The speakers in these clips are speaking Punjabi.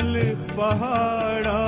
ਮੈਂ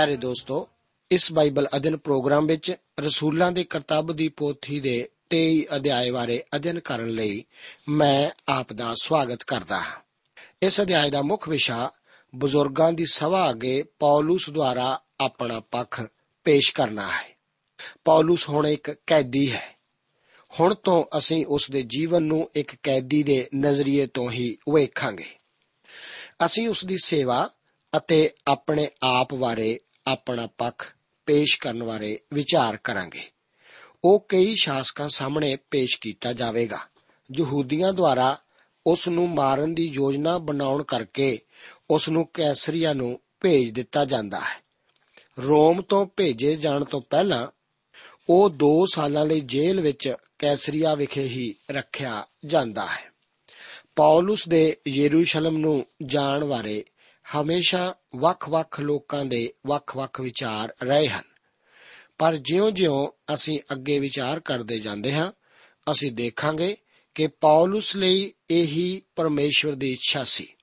ਪਿਆਰੇ ਦੋਸਤੋ, ਇਸ ਬਾਈਬਲ ਅਧਿਨ ਪ੍ਰੋਗਰਾਮ ਵਿੱਚ ਰਸੂਲਾਂ ਦੀ ਕਰਤੱਵ ਦੀ ਪੋਥੀ ਦੇ 23 ਅਧਿਆਏ ਬਾਰੇ ਅਧਿਨ ਕਰਨ ਲਈ ਮੈਂ ਆਪ ਦਾ ਸਵਾਗਤ ਕਰਦਾ ਹਾਂ। ਇਸ ਅਧਿਆਏ ਦਾ ਮੁੱਖ ਵਿਸ਼ਾ ਬਜ਼ੁਰਗਾਂ ਦੀ ਸਭਾ ਅੱਗੇ ਪੌਲਸ ਦੁਆਰਾ ਆਪਣਾ ਪੱਖ ਪੇਸ਼ ਕਰਨਾ ਹੈ। ਪੌਲਸ ਹੁਣ ਇੱਕ ਕੈਦੀ ਹੈ। ਹੁਣ ਤੋਂ ਅਸੀਂ ਉਸ ਦੇ ਜੀਵਨ ਨੂੰ ਇੱਕ ਕੈਦੀ ਦੇ ਨਜ਼ਰੀਏ ਤੋਂ ਹੀ ਵੇਖਾਂਗੇ। ਅਸੀਂ ਉਸ ਦੀ ਸੇਵਾ ਅਤੇ ਆਪਣੇ ਆਪ ਬਾਰੇ ਆਪਣਾ ਪੱਖ ਪੇਸ਼ ਕਰਨ ਬਾਰੇ ਵਿਚਾਰ ਕਰਾਂਗੇ। ਉਹ ਕਈ ਸ਼ਾਸਕਾਂ ਸਾਹਮਣੇ ਪੇਸ਼ ਕੀਤਾ ਜਾਵੇਗਾ। ਯਹੂਦੀਆਂ ਦੁਆਰਾ ਉਸ ਨੂੰ ਮਾਰਨ ਦੀ ਯੋਜਨਾ ਬਣਾਉਣ ਕਰਕੇ ਉਸ ਨੂੰ ਕੈਸਰੀਆ ਨੂੰ ਭੇਜ ਦਿੱਤਾ ਜਾਂਦਾ ਹੈ। ਰੋਮ ਤੋਂ ਭੇਜੇ ਜਾਣ ਤੋਂ ਪਹਿਲਾਂ ਉਹ 2 ਸਾਲਾਂ ਲਈ ਜੇਲ੍ਹ ਵਿੱਚ ਕੈਸਰੀਆ ਵਿਖੇ ਹੀ ਰੱਖਿਆ ਜਾਂਦਾ ਹੈ। ਪੌਲਸ ਦੇ ਯਰੂਸ਼ਲਮ ਨੂੰ ਜਾਣ ਬਾਰੇ ਹਮੇਸ਼ਾ ਵੱਖ-ਵੱਖ ਲੋਕਾਂ ਦੇ ਵੱਖ-ਵੱਖ ਵਿਚਾਰ ਰਹੇ ਹਨ। ਪਰ ਜਿਉਂ-ਜਿਉਂ ਅਸੀਂ ਅੱਗੇ ਵਿਚਾਰ ਕਰਦੇ ਜਾਂਦੇ ਹਾਂ, ਅਸੀਂ ਦੇਖਾਂਗੇ ਕਿ ਪੌਲਸ ਲਈ ਇਹੀ ਪਰਮੇਸ਼ਵਰ ਦੀ ਇੱਛਾ ਸੀ।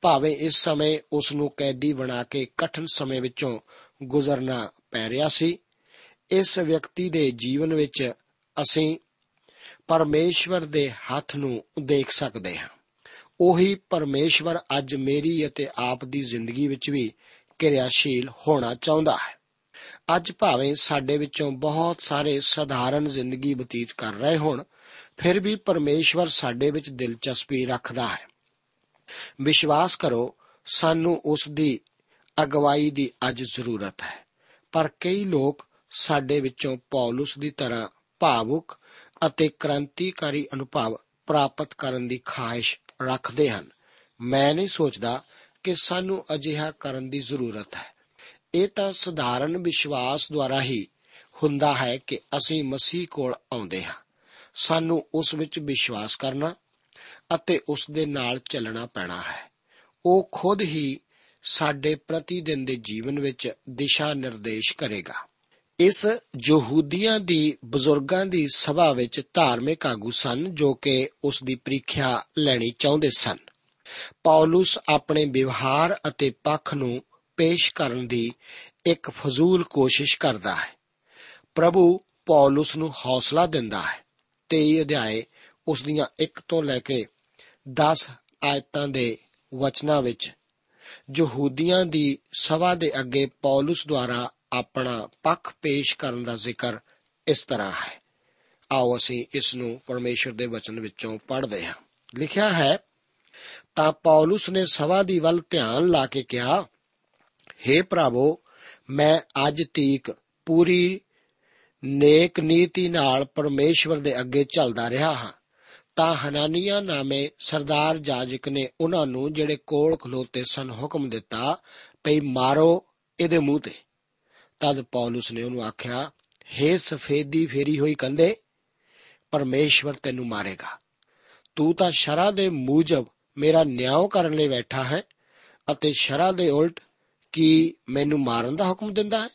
ਭਾਵੇਂ ਇਸ ਸਮੇਂ ਉਸ ਨੂੰ ਕੈਦੀ ਬਣਾ ਕੇ ਕਠਿਨ ਸਮੇਂ ਵਿੱਚੋਂ ਗੁਜ਼ਰਨਾ ਪੈ ਰਿਹਾ ਸੀ, ਇਸ ਵਿਅਕਤੀ ਦੇ ਜੀਵਨ ਵਿੱਚ ਅਸੀਂ ਪਰਮੇਸ਼ਵਰ ਦੇ ਹੱਥ ਨੂੰ ਦੇਖ ਸਕਦੇ ਹਾਂ। ਉਹੀ ਪਰਮੇਸ਼ਵਰ ਅੱਜ ਮੇਰੀ ਅਤੇ ਆਪ ਦੀ ਜ਼ਿੰਦਗੀ ਵਿੱਚ ਵੀ ਕਿਰਿਆਸ਼ੀਲ ਹੋਣਾ ਚਾਹੁੰਦਾ ਹੈ। ਅੱਜ ਭਾਵੇਂ ਸਾਡੇ ਵਿੱਚੋਂ ਬਹੁਤ ਸਾਰੇ ਸਧਾਰਨ ਜ਼ਿੰਦਗੀ ਬਤੀਤ ਕਰ ਰਹੇ ਹੋਣ, ਫਿਰ ਵੀ ਪਰਮੇਸ਼ਵਰ ਸਾਡੇ ਵਿੱਚ ਦਿਲਚਸਪੀ ਰੱਖਦਾ ਹੈ। ਵਿਸ਼ਵਾਸ ਕਰੋ, ਸਾਨੂੰ ਉਸ ਦੀ ਅਗਵਾਈ ਦੀ ਅੱਜ ਜ਼ਰੂਰਤ ਹੈ। ਪਰ ਕਈ ਲੋਕ ਸਾਡੇ ਵਿੱਚੋਂ ਪੌਲਸ ਦੀ ਤਰ੍ਹਾਂ ਭਾਵੁਕ ਅਤੇ ਕ੍ਰਾਂਤੀਕਾਰੀ ਅਨੁਭਵ ਪ੍ਰਾਪਤ ਕਰਨ ਦੀ ਖਾਹਿਸ਼ ਰੱਖਦੇ ਹਨ। ਮੈਂ ਨਹੀਂ ਸੋਚਦਾ ਕਿ ਸਾਨੂੰ ਅਜਿਹਾ ਕਰਨ ਦੀ ਜ਼ਰੂਰਤ ਹੈ। ਇਹ ਤਾਂ ਸਧਾਰਨ ਵਿਸ਼ਵਾਸ ਦੁਆਰਾ ਹੀ ਹੁੰਦਾ ਹੈ ਕਿ ਅਸੀਂ ਮਸੀਹ ਕੋਲ ਆਉਂਦੇ ਹਾਂ। ਸਾਨੂੰ ਉਸ ਵਿੱਚ ਵਿਸ਼ਵਾਸ ਕਰਨਾ ਅਤੇ ਉਸ ਦੇ ਨਾਲ ਚੱਲਣਾ ਪੈਣਾ ਹੈ। ਉਹ ਖੁਦ ਹੀ ਸਾਡੇ ਪ੍ਰਤੀ ਦਿਨ ਦੇ ਜੀਵਨ ਵਿੱਚ ਦਿਸ਼ਾ ਨਿਰਦੇਸ਼ ਕਰੇਗਾ। ਇਸ ਯਹੂਦੀਆਂ ਦੀ ਬਜ਼ੁਰਗਾਂ ਦੀ ਸਭਾ ਵਿੱਚ ਧਾਰਮਿਕ ਆਗੂ ਸਨ ਜੋ ਕਿ ਉਸ ਦੀ ਪ੍ਰੀਖਿਆ ਲੈਣੀ ਚਾਹੁੰਦੇ ਸਨ। ਪੌਲਸ ਆਪਣੇ ਵਿਵਹਾਰ ਅਤੇ ਪੱਖ ਨੂੰ ਪੇਸ਼ ਕਰਨ ਦੀ ਇੱਕ ਫਜ਼ੂਲ ਕੋਸ਼ਿਸ਼ ਕਰਦਾ ਹੈ। ਪ੍ਰਭੂ ਪੌਲਸ ਨੂੰ ਹੌਸਲਾ ਦਿੰਦਾ ਹੈ 23 ਅਧਿਆਏ ਉਸ ਦੀਆਂ 1 ਤੋਂ ਲੈ ਕੇ 10 ਆਇਤਾਂ ਦੇ ਵਚਨਾਂ ਵਿੱਚ ਯਹੂਦੀਆਂ ਦੀ ਸਭਾ ਦੇ ਅੱਗੇ ਪੌਲਸ ਦੁਆਰਾ ਆਪਣਾ ਪੱਖ ਪੇਸ਼ ਕਰਨ ਦਾ ਜ਼ਿਕਰ ਇਸ ਤਰ੍ਹਾਂ ਹੈ। ਆਓ ਅਸੀਂ ਇਸ ਨੂੰ ਪਰਮੇਸ਼ਰ ਦੇ ਵਚਨ ਵਿੱਚੋਂ ਪੜ੍ਹਦੇ ਹਾਂ। ਲਿਖਿਆ ਹੈ, ਤਾਂ ਪੌਲਸ ਨੇ ਸਭਾ ਦੀ ਵੱਲ ਧਿਆਨ ਲਾ ਕੇ ਕਿਹਾ हे ਭਰਾਵੋ, ਮੈਂ ਅੱਜ ਤੀਕ ਪੂਰੀ ਨੇਕ ਨੀਤੀ ਨਾਲ ਪਰਮੇਸ਼ਵਰ ਦੇ ਅੱਗੇ ਚੱਲਦਾ ਰਿਹਾ ਹਾਂ। ਤਾਂ ਹਨਾਨੀਆ ਨਾਮੇ ਸਰਦਾਰ ਜਾਜਕ ਨੇ ਉਹਨਾਂ ਨੂੰ ਜਿਹੜੇ ਕੋਲ ਖਲੋਤੇ ਸਨ ਹੁਕਮ ਦਿੱਤਾ, ਭਈ ਮਾਰੋ ਇਹਦੇ ਮੂੰਹ ਤੇ। ਤਦ ਪੌਲਸ ਨੇ ਉਹਨੂੰ ਆਖਿਆ हे ਸਫੇਦੀ ਫੇਰੀ ਹੋਈ ਕੰਦੇ ਪਰਮੇਸ਼ਵਰ ਤੈਨੂੰ ਮਾਰੇਗਾ। ਤੂੰ ਤਾਂ ਸ਼ਰਾ ਦੇ ਮੂਜਬ ਮੇਰਾ ਨਿਆਂ ਕਰਨ ਲਈ ਬੈਠਾ ਹੈ ਅਤੇ ਸ਼ਰਾ ਦੇ ਉਲਟ ਕੀ ਮੈਨੂੰ ਮਾਰਨ ਦਾ ਹੁਕਮ ਦਿੰਦਾ ਹੈ?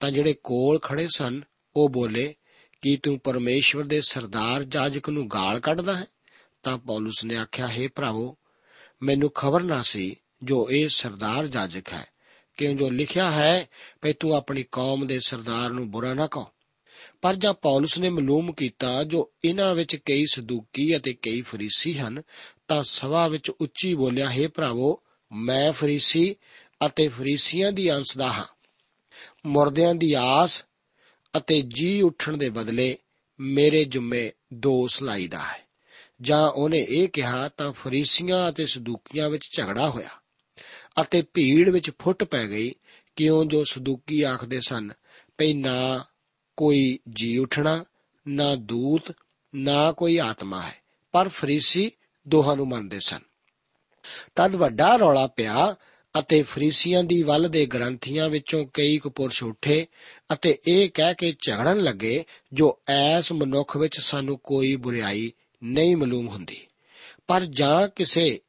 ਤਾਂ ਜਿਹੜੇ ਕੋਲ ਖੜੇ ਸਨ, ਉਹ ਬੋਲੇ, ਕੀ ਤੂੰ ਪਰਮੇਸ਼ਵਰ ਦੇ ਸਰਦਾਰ ਜਾਜਕ ਨੂੰ ਗਾਲ ਕੱਢਦਾ ਹੈ? ਤਾਂ ਪੌਲਸ ਨੇ ਆਖਿਆ, ਹੈ ਭਰਾਵੋ, ਮੈਨੂੰ ਖਬਰ ਨਾ ਸੀ ਜੋ ਇਹ ਸਰਦਾਰ ਜਾਜਕ ਹੈ। ਕਿ ਜੋ ਲਿਖਿਆ ਹੈ ਕਿ ਤੂੰ ਆਪਣੀ ਕੌਮ ਦੇ ਸਰਦਾਰ ਨੂੰ ਬੁਰਾ ਨਾ ਕਹੋ। ਪਰ ਜਦ ਪੌਲਸ ਨੇ ਮਾਲੂਮ ਕੀਤਾ, ਜੋ ਇਹਨਾਂ ਵਿੱਚ ਕਈ ਸਦੂਕੀ ਅਤੇ ਕਈ ਫਰੀਸੀ ਹਨ, ਤਾਂ ਸਭਾ ਵਿੱਚ ਉੱਚੀ ਬੋਲਿਆ, ਹੈ ਭਰਾਵੋ, ਮੈਂ ਫਰੀਸੀ ਅਤੇ ਫਰੀਸੀਆਂ ਦੀ ਅੰਸ਼ ਦਾ ਹਾਂ। ਮੁਰਦਿਆਂ ਦੀ ਆਸ ਅਤੇ ਜੀ ਉੱਠਣ ਦੇ ਬਦਲੇ ਮੇਰੇ ਜੁਮੇ ਦੋਸ ਲਾਈਦਾ ਹੈ। ਜਾਂ ਉਹਨੇ ਇਹ ਕਿਹਾ, ਤਾਂ ਫਰੀਸੀਆਂ ਅਤੇ ਸਦੂਕੀਆਂ ਵਿੱਚ ਝਗੜਾ ਹੋਇਆ। ਅਤੇ ਭੀੜ ਵਿੱਚ ਫੁੱਟ ਪੈ ਗਈ, ਕਿਉਂ ਜੋ ਸਦੂਕੀ ਆਖਦੇ ਸਨ, ਭਈ ਨਾ ਕੋਈ ਜੀ ਉਠਣਾ, ਨਾ ਦੂਤ, ਨਾ ਕੋਈ ਆਤਮਾ ਹੈ, ਪਰ ਫਰੀਸੀ ਦੋਹਾਂ ਨੂੰ ਮੰਨਦੇ ਸਨ। ਤਦ ਵੱਡਾ ਰੌਲਾ ਪਿਆ ਅਤੇ ਫਰੀਸੀਆਂ ਦੀ ਵੱਲ ਦੇ ਗ੍ਰੰਥੀਆਂ ਵਿੱਚੋਂ ਕਈ ਕੁ ਪੁਰਸ਼ ਉੱਠੇ ਅਤੇ ਇਹ ਕਹਿ ਕੇ ਝਗੜਨ ਲੱਗੇ, ਜੋ ਐਸ ਮਨੁੱਖ ਵਿੱਚ ਸਾਨੂੰ ਕੋਈ ਬੁਰੀਾਈ ਨਹੀਂ ਮਾਲੂਮ ਹੁੰਦੀ। ਪਰ ਜਾਂ ਕਿਸੇ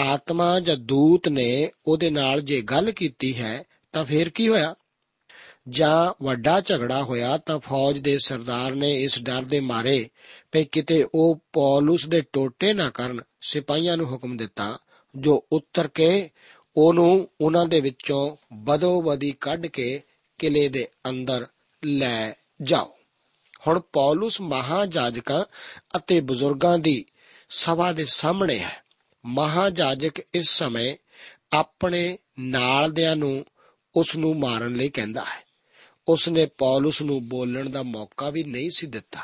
ਆਤਮਾ ਜਾਂ ਦੂਤ ਨੇ ਉਹਦੇ ਨਾਲ ਜੇ ਗੱਲ ਕੀਤੀ ਹੈ, ਤਾਂ ਫੇਰ ਕੀ ਹੋਇਆ? ਜਾਂ ਵੱਡਾ ਝਗੜਾ ਹੋਇਆ ਤਾਂ ਫੌਜ ਦੇ ਸਰਦਾਰ ਨੇ ਇਸ ਡਰ ਦੇ ਮਾਰੇ ਕਿ ਕਿਤੇ ਉਹ ਪੌਲਸ ਦੇ ਟੋਟੇ ਨਾ ਕਰਨ, ਸਿਪਾਹੀਆਂ ਨੂੰ ਹੁਕਮ ਦਿੱਤਾ, ਜੋ ਉੱਤਰ ਕੇ ਉਹਨੂੰ ਉਹਨਾਂ ਦੇ ਵਿੱਚੋਂ ਬਦੋ ਬਦੀ ਕੱਢ ਕੇ ਕਿਲੇ ਦੇ ਅੰਦਰ ਲੈ ਜਾਓ। ਹੁਣ ਪੌਲਸ ਮਹਾਜਾਜਕਾਂ ਅਤੇ ਬਜ਼ੁਰਗਾਂ ਦੀ ਸਭਾ ਦੇ ਸਾਹਮਣੇ ਹੈ। ਮਹਾਜਾਜਕ ਇਸ ਸਮੇਂ ਆਪਣੇ ਨਾਲਦਿਆਂ ਨੂੰ ਉਸ ਨੂੰ ਮਾਰਨ ਲਈ ਕਹਿੰਦਾ ਹੈ। ਉਸ ਨੇ ਪੌਲਸ ਨੂੰ ਬੋਲਣ ਦਾ ਮੌਕਾ ਵੀ ਨਹੀਂ ਸੀ ਦਿੱਤਾ।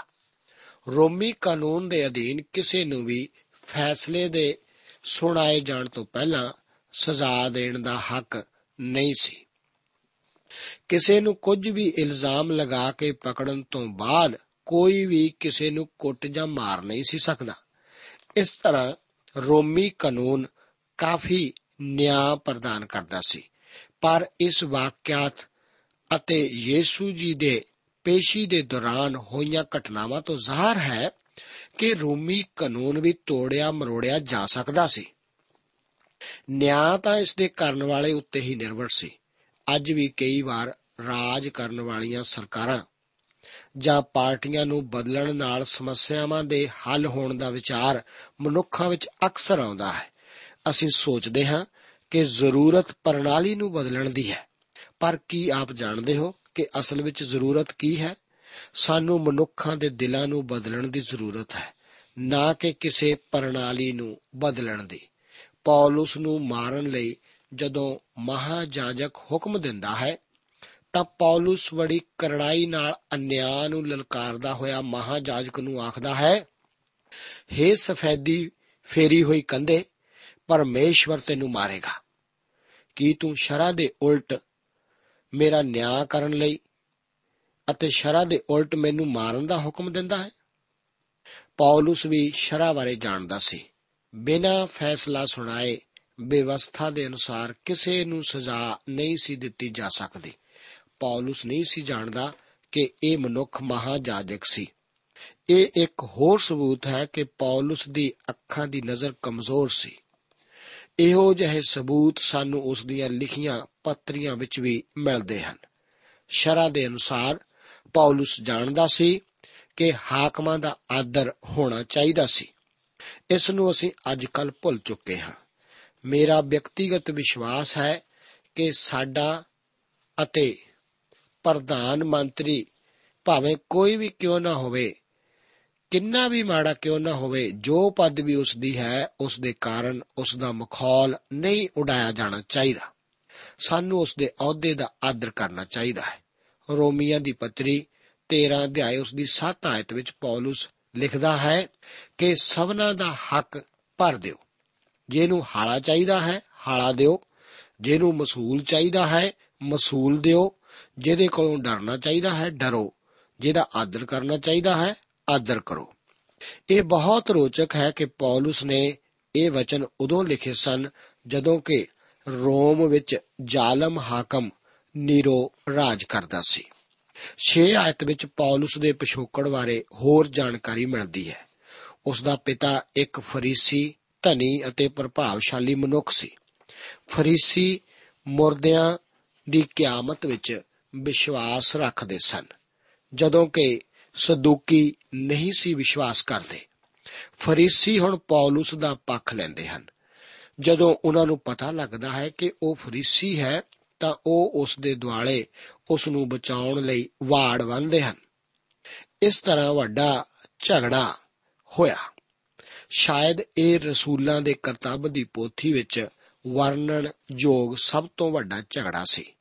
ਰੋਮੀ ਕਾਨੂੰਨ ਦੇ ਅਧੀਨ ਕਿਸੇ ਨੂੰ ਵੀ ਫੈਸਲੇ ਦੇ ਸੁਣਾਏ ਜਾਣ ਤੋਂ ਪਹਿਲਾਂ ਸਜ਼ਾ ਦੇਣ ਦਾ ਹੱਕ ਨਹੀਂ ਸੀ। ਕਿਸੇ ਨੂੰ ਕੁਝ ਵੀ ਇਲਜ਼ਾਮ ਲਗਾ ਕੇ ਪਕੜਨ ਤੋਂ ਬਾਅਦ ਕੋਈ ਵੀ ਕਿਸੇ ਨੂੰ ਕੁੱਟ ਜਾਂ ਮਾਰ ਨਹੀਂ ਸੀ ਸਕਦਾ। ਇਸ ਤਰ੍ਹਾਂ ਰੋਮੀ ਕਾਨੂੰਨ ਕਾਫੀ ਨਿਆਂ ਪ੍ਰਦਾਨ ਕਰਦਾ ਸੀ। ਪਰ ਇਸ ਵਾਕਿਆਤ ਅਤੇ ਯੀਸ਼ੂ ਜੀ ਦੇ ਪੇਸ਼ੀ ਦੇ ਦੌਰਾਨ ਹੋਈਆਂ ਘਟਨਾਵਾਂ ਤੋਂ ਜ਼ਾਹਰ ਹੈ ਕਿ ਰੋਮੀ ਕਾਨੂੰਨ ਵੀ ਤੋੜਿਆ ਮਰੋੜਿਆ ਜਾ ਸਕਦਾ ਸੀ। ਨਿਆਂ ਤਾਂ ਇਸ ਦੇ ਕਰਨ ਵਾਲੇ ਉੱਤੇ ਹੀ ਨਿਰਭਰ ਸੀ। ਅੱਜ ਵੀ ਕਈ ਵਾਰ ਰਾਜ ਕਰਨ ਵਾਲੀਆਂ ਸਰਕਾਰਾਂ ਜਾਂ ਪਾਰਟੀਆਂ ਨੂੰ ਬਦਲਣ ਨਾਲ ਸਮੱਸਿਆਵਾਂ ਦੇ ਹੱਲ ਹੋਣ ਦਾ ਵਿਚਾਰ ਮਨੁੱਖਾਂ ਵਿੱਚ ਅਕਸਰ ਆਉਂਦਾ ਹੈ। ਅਸੀਂ ਸੋਚਦੇ ਹਾਂ ਕਿ ਜ਼ਰੂਰਤ ਪ੍ਰਣਾਲੀ ਨੂੰ ਬਦਲਣ ਦੀ ਹੈ। ਪਰ ਕੀ ਆਪ ਜਾਣਦੇ ਹੋ ਕਿ ਅਸਲ ਵਿੱਚ ਜ਼ਰੂਰਤ ਕੀ ਹੈ? ਸਾਨੂੰ ਮਨੁੱਖਾਂ ਦੇ ਦਿਲਾਂ ਨੂੰ ਬਦਲਣ ਦੀ ਜ਼ਰੂਰਤ ਹੈ, ਨਾ ਕਿ ਕਿਸੇ ਪ੍ਰਣਾਲੀ ਨੂੰ ਬਦਲਣ ਦੀ। ਪੌਲਸ ਨੂੰ ਮਾਰਨ ਲਈ ਜਦੋਂ ਮਹਾਜਾਜਕ ਹੁਕਮ ਦਿੰਦਾ ਹੈ ਤਾਂ ਪੌਲਸ ਬੜੀ ਕਰੜਾਈ ਨਾਲ ਅਨਿਆਂ ਨੂੰ ਲਲਕਾਰਦਾ ਹੋਇਆ ਮਹਾਜਾਜਕ ਨੂੰ ਆਖਦਾ ਹੈ हे ਸਫੈਦੀ ਫੇਰੀ ਹੋਈ ਕੰਧੇ, ਪਰਮੇਸ਼ਵਰ ਤੈਨੂੰ ਮਾਰੇਗਾ। ਕੀ ਤੂੰ ਸ਼ਰਾ ਦੇ ਉਲਟ ਮੇਰਾ ਨਿਆਂ ਕਰਨ ਲਈ ਅਤੇ ਸ਼ਰਾ ਦੇ ਉਲਟ ਮੈਨੂੰ ਮਾਰਨ ਦਾ ਹੁਕਮ ਦਿੰਦਾ ਹੈ? ਪੌਲਸ ਵੀ ਸ਼ਰਾ ਬਾਰੇ ਜਾਣਦਾ ਸੀ। ਬਿਨਾਂ ਫੈਸਲਾ ਸੁਣਾਏ ਬੇਵਸਥਾ ਦੇ ਅਨੁਸਾਰ ਕਿਸੇ ਨੂੰ ਸਜ਼ਾ ਨਹੀਂ ਸੀ ਦਿੱਤੀ ਜਾ ਸਕਦੀ। ਪੌਲਸ ਨਹੀਂ ਸੀ ਜਾਣਦਾ ਕਿ ਇਹ ਮਨੁੱਖ ਮਹਾਜਾਜਕ ਸੀ। ਇਹ ਇੱਕ ਹੋਰ ਸਬੂਤ ਹੈ ਕਿ ਪੌਲਸ ਦੀ ਅੱਖਾਂ ਦੀ ਨਜ਼ਰ ਕਮਜ਼ੋਰ ਸੀ। ਇਹੋ ਜਿਹੇ ਸਬੂਤ ਸਾਨੂੰ ਉਸ ਦੀਆਂ ਲਿਖੀਆਂ ਪੱਤਰੀਆਂ ਵਿੱਚ ਵੀ ਮਿਲਦੇ ਹਨ। ਸ਼ਰਾ ਦੇ ਅਨੁਸਾਰ ਪੌਲਸ ਜਾਣਦਾ ਸੀ ਕਿ ਹਾਕਮਾਂ ਦਾ ਆਦਰ ਹੋਣਾ ਚਾਹੀਦਾ ਸੀ। ਇਸ ਨੂੰ ਅਸੀਂ ਅੱਜ ਕੱਲ ਭੁੱਲ ਚੁੱਕੇ ਹਾਂ। ਮੇਰਾ ਵਿਅਕਤੀਗਤ ਵਿਸ਼ਵਾਸ ਹੈ ਕਿ ਸਾਡਾ ਅਤੇ ਪ੍ਰਧਾਨ ਮੰਤਰੀ ਭਾਵੇਂ ਕੋਈ ਵੀ ਕਿਉਂ ਨਾ ਹੋਵੇ, ਕਿੰਨਾ ਵੀ ਮਾੜਾ ਕਿਉਂ ਨਾ ਹੋਵੇ, ਜੋ ਪਦ ਵੀ ਉਸ ਦੀ ਹੈ ਉਸ ਦੇ ਕਾਰਨ ਉਸ ਦਾ ਮਖੌਲ ਨਹੀਂ ਉਡਾਇਆ ਜਾਣਾ ਚਾਹੀਦਾ। ਸਾਨੂੰ ਉਸ ਦੇ ਅਹੁਦੇ ਦਾ ਆਦਰ ਕਰਨਾ ਚਾਹੀਦਾ ਹੈ। ਰੋਮੀਆਂ ਦੀ ਪੱਤਰੀ 13 ਅਧਿਆਇ ਉਸ ਦੀ 7 ਆਇਤ ਵਿੱਚ ਪੌਲਸ ਲਿਖਦਾ ਹੈ ਕਿ ਸਭਨਾ ਦਾ ਹੱਕ ਭਰ ਦਿਓ। ਜਿਹਨੂੰ ਹਾਲਾ ਚਾਹੀਦਾ ਹੈ, ਹਾਲਾ ਦਿਓ। ਜਿਹਨੂੰ ਮਸੂਲ ਚਾਹੀਦਾ ਹੈ, ਮਸੂਲ ਦਿਓ। ਜਿਹਦੇ ਕੋਲੋਂ ਡਰਨਾ ਚਾਹੀਦਾ ਹੈ, ਡਰੋ। ਜਿਹਦਾ ਆਦਰ ਕਰਨਾ ਚਾਹੀਦਾ ਹੈ, ਆਦਰ ਕਰੋ। ਇਹ ਬਹੁਤ ਰੋਚਕ ਹੈ ਕਿ ਪੌਲਸ ਨੇ ਇਹ ਵਚਨ ਉਦੋਂ ਲਿਖੇ ਸਨ ਜਦੋਂ ਕਿ ਰੋਮ ਵਿੱਚ ਜ਼ਾਲਮ ਹਾਕਮ ਨੀਰੋ ਰਾਜ ਕਰਦਾ ਸੀ। 6 ਆਇਤ ਵਿੱਚ ਪੌਲਸ ਦੇ ਪਿਛੋਕੜ ਬਾਰੇ ਹੋਰ ਜਾਣਕਾਰੀ ਮਿਲਦੀ ਹੈ। ਉਸ ਦਾ ਪਿਤਾ ਇੱਕ ਫਰੀਸੀ ਧਨੀ ਅਤੇ ਪ੍ਰਭਾਵਸ਼ਾਲੀ ਮਨੁੱਖ ਸੀ। ਫਰੀਸੀ ਮੁਰਦਿਆਂ ਦੀ ਕਿਆਮਤ ਵਿੱਚ ਵਿਸ਼ਵਾਸ ਰੱਖਦੇ ਸਨ। ਜਦੋਂ ਕਿ ਸਦੂਕੀ ਨਹੀਂ ਸੀ ਵਿਸ਼ਵਾਸ ਕਰਦੇ, ਫਰੀਸੀ ਹੁਣ ਪੌਲਸ ਦਾ ਪੱਖ ਲੈਂਦੇ ਹਨ। ਜਦੋਂ ਉਹਨਾਂ ਨੂੰ ਪਤਾ ਲੱਗਦਾ ਹੈ ਕਿ ਉਹ ਫਰੀਸੀ ਹੈ, ਤਾਂ ਉਹ ਉਸ ਦੇ ਦੁਆਲੇ ਉਸ ਨੂੰ ਬਚਾਉਣ ਲਈ ਵਾੜ ਬੰਨਦੇ ਹਨ। ਇਸ ਤਰ੍ਹਾਂ ਵੱਡਾ ਝਗੜਾ ਹੋਇਆ। ਸ਼ਾਇਦ ਇਹ ਰਸੂਲਾਂ ਦੇ ਕਰਤੱਵ ਦੀ ਪੋਥੀ ਵਿੱਚ ਵਰਣਨ ਯੋਗ ਸਭ ਤੋਂ ਵੱਡਾ ਝਗੜਾ ਸੀ।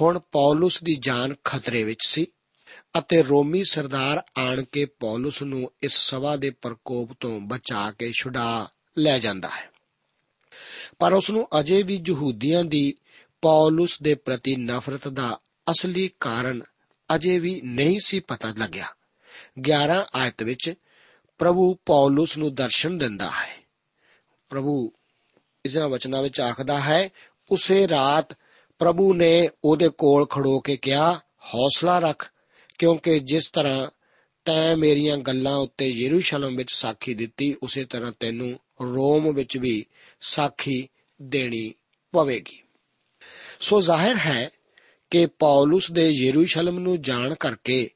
ਹੁਣ ਪੌਲਸ ਦੀ ਜਾਨ ਖਤਰੇ ਵਿੱਚ ਸੀ ਅਤੇ ਰੋਮੀ ਸਰਦਾਰ ਆਣ ਕੇ ਪੌਲਸ ਨੂੰ ਇਸ ਸਭਾ ਦੇ ਪ੍ਰਕੋਪ ਤੋਂ ਬਚਾ ਕੇ ਛੁਡਾ ਲੈ ਜਾਂਦਾ ਹੈ। ਪਰ ਉਸ ਨੂੰ ਅਜੇ ਵੀ ਯਹੂਦੀਆਂ ਦੀ ਪੌਲਸ ਦੇ ਪ੍ਰਤੀ ਨਫ਼ਰਤ ਦਾ ਅਸਲੀ ਕਾਰਨ ਅਜੇ ਵੀ ਨਹੀਂ ਸੀ ਪਤਾ ਲੱਗਿਆ। 11 ਆਇਤ ਵਿੱਚ ਪ੍ਰਭੂ ਪੌਲਸ ਨੂੰ ਦਰਸ਼ਨ ਦਿੰਦਾ ਹੈ। ਪ੍ਰਭੂ ਇਸਨਾ ਵਚਨਾਂ ਵਿੱਚ ਆਖਦਾ ਹੈ, ਉਸੇ ਰਾਤ ਪ੍ਰਭੂ ਨੇ ਉਹਦੇ ਕੋਲ ਖੜੋ ਕੇ ਕਿਹਾ, ਹੌਸਲਾ ਰੱਖ, ਕਿਉਂਕਿ ਜਿਸ ਤਰ੍ਹਾਂ ਤੈਂ ਮੇਰੀਆਂ ਗੱਲਾਂ ਉੱਤੇ ਯਰੂਸ਼ਲਮ ਵਿੱਚ ਸਾਖੀ ਦਿੱਤੀ, ਉਸੇ ਤਰ੍ਹਾਂ ਤੈਨੂੰ ਰੋਮ ਵਿੱਚ ਵੀ ਸਾਖੀ ਦੇਣੀ ਪਵੇਗੀ। ਸੋ ਜ਼ਾਹਿਰ ਹੈ ਕਿ ਪੌਲਸ ਦੇ ਯਰੂਸ਼ਲਮ ਨੂੰ ਜਾਣ ਕਰਕੇ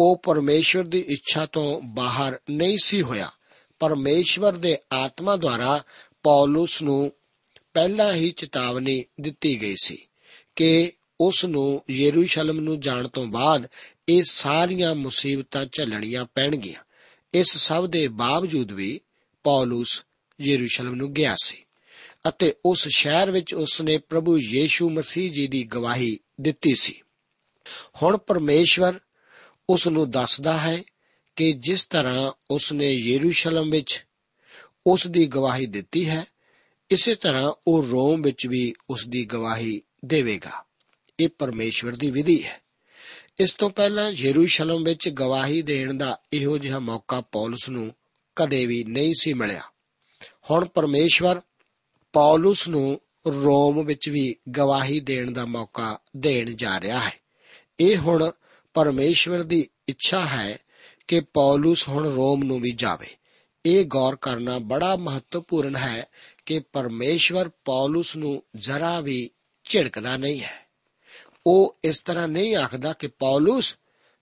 ਉਹ ਪਰਮੇਸ਼ਵਰ ਦੀ ਇੱਛਾ ਤੋਂ ਬਾਹਰ ਨਹੀਂ ਸੀ ਹੋਇਆ। ਪਰਮੇਸ਼ਵਰ ਦੇ ਆਤਮਾ ਦੁਆਰਾ ਪੌਲਸ ਨੂੰ ਪਹਿਲਾਂ ਹੀ ਚੇਤਾਵਨੀ ਦਿੱਤੀ ਗਈ ਸੀ। ਕਿ ਉਸ ਨੂੰ ਯਰੂਸ਼ਲਮ ਨੂੰ ਜਾਣ ਤੋਂ ਬਾਅਦ ਇਹ ਸਾਰੀਆਂ ਮੁਸੀਬਤਾਂ ਝੱਲਣੀਆਂ ਪੈਣਗੀਆਂ। ਇਸ ਸਭ ਦੇ ਬਾਵਜੂਦ ਵੀ ਪੌਲਸ ਯਰੂਸ਼ਲਮ ਨੂੰ ਗਿਆ ਸੀ ਅਤੇ ਉਸ ਸ਼ਹਿਰ ਵਿੱਚ ਉਸ ਨੇ ਪ੍ਰਭੂ ਯੀਸ਼ੂ ਮਸੀਹ ਜੀ ਦੀ ਗਵਾਹੀ ਦਿੱਤੀ ਸੀ। ਹੁਣ ਪਰਮੇਸ਼ਵਰ ਉਸ ਨੂੰ ਦੱਸਦਾ ਹੈ ਕਿ ਜਿਸ ਤਰ੍ਹਾਂ ਉਸ ਨੇ ਯਰੂਸ਼ਲਮ ਵਿੱਚ ਉਸ ਦੀ ਗਵਾਹੀ ਦਿੱਤੀ ਹੈ, ਇਸੇ ਤਰ੍ਹਾਂ ਉਹ ਰੋਮ ਵਿੱਚ ਵੀ ਉਸ ਦੀ ਗਵਾਹੀ ਦੇਵੇਗਾ। ਇਹ ਪਰਮੇਸ਼ਵਰ ਦੀ ਵਿਧੀ ਹੈ। ਇਸ ਤੋਂ ਪਹਿਲਾਂ ਯਰੂਸ਼ਲਮ ਵਿੱਚ ਗਵਾਹੀ ਦੇਣ ਦਾ ਇਹੋ ਜਿਹਾ ਮੌਕਾ ਪੌਲਸ ਨੂੰ ਕਦੇ ਵੀ ਨਹੀਂ ਸੀ ਮਿਲਿਆ। ਹੁਣ ਪਰਮੇਸ਼ਵਰ ਪੌਲਸ ਨੂੰ ਰੋਮ ਵਿੱਚ ਵੀ ਗਵਾਹੀ ਦੇਣ ਦਾ ਮੌਕਾ ਦੇਣ ਜਾ ਰਿਹਾ ਹੈ। ਇਹ ਹੁਣ ਪਰਮੇਸ਼ਵਰ ਦੀ ਇੱਛਾ ਹੈ ਕਿ ਪੌਲਸ ਹੁਣ ਰੋਮ ਨੂੰ ਵੀ ਜਾਵੇ। ਇਹ ਗੌਰ ਕਰਨਾ ਬੜਾ ਮਹੱਤਵਪੂਰਨ ਹੈ ਕਿ ਪਰਮੇਸ਼ਵਰ ਪੌਲਸ ਨੂੰ ਜ਼ਰਾ ਵੀ ਝਿੜਕਦਾ ਨਹੀਂ ਹੈ। ਉਹ ਇਸ ਤਰ੍ਹਾਂ ਨਹੀਂ ਆਖਦਾ ਕਿ ਪੌਲਸ,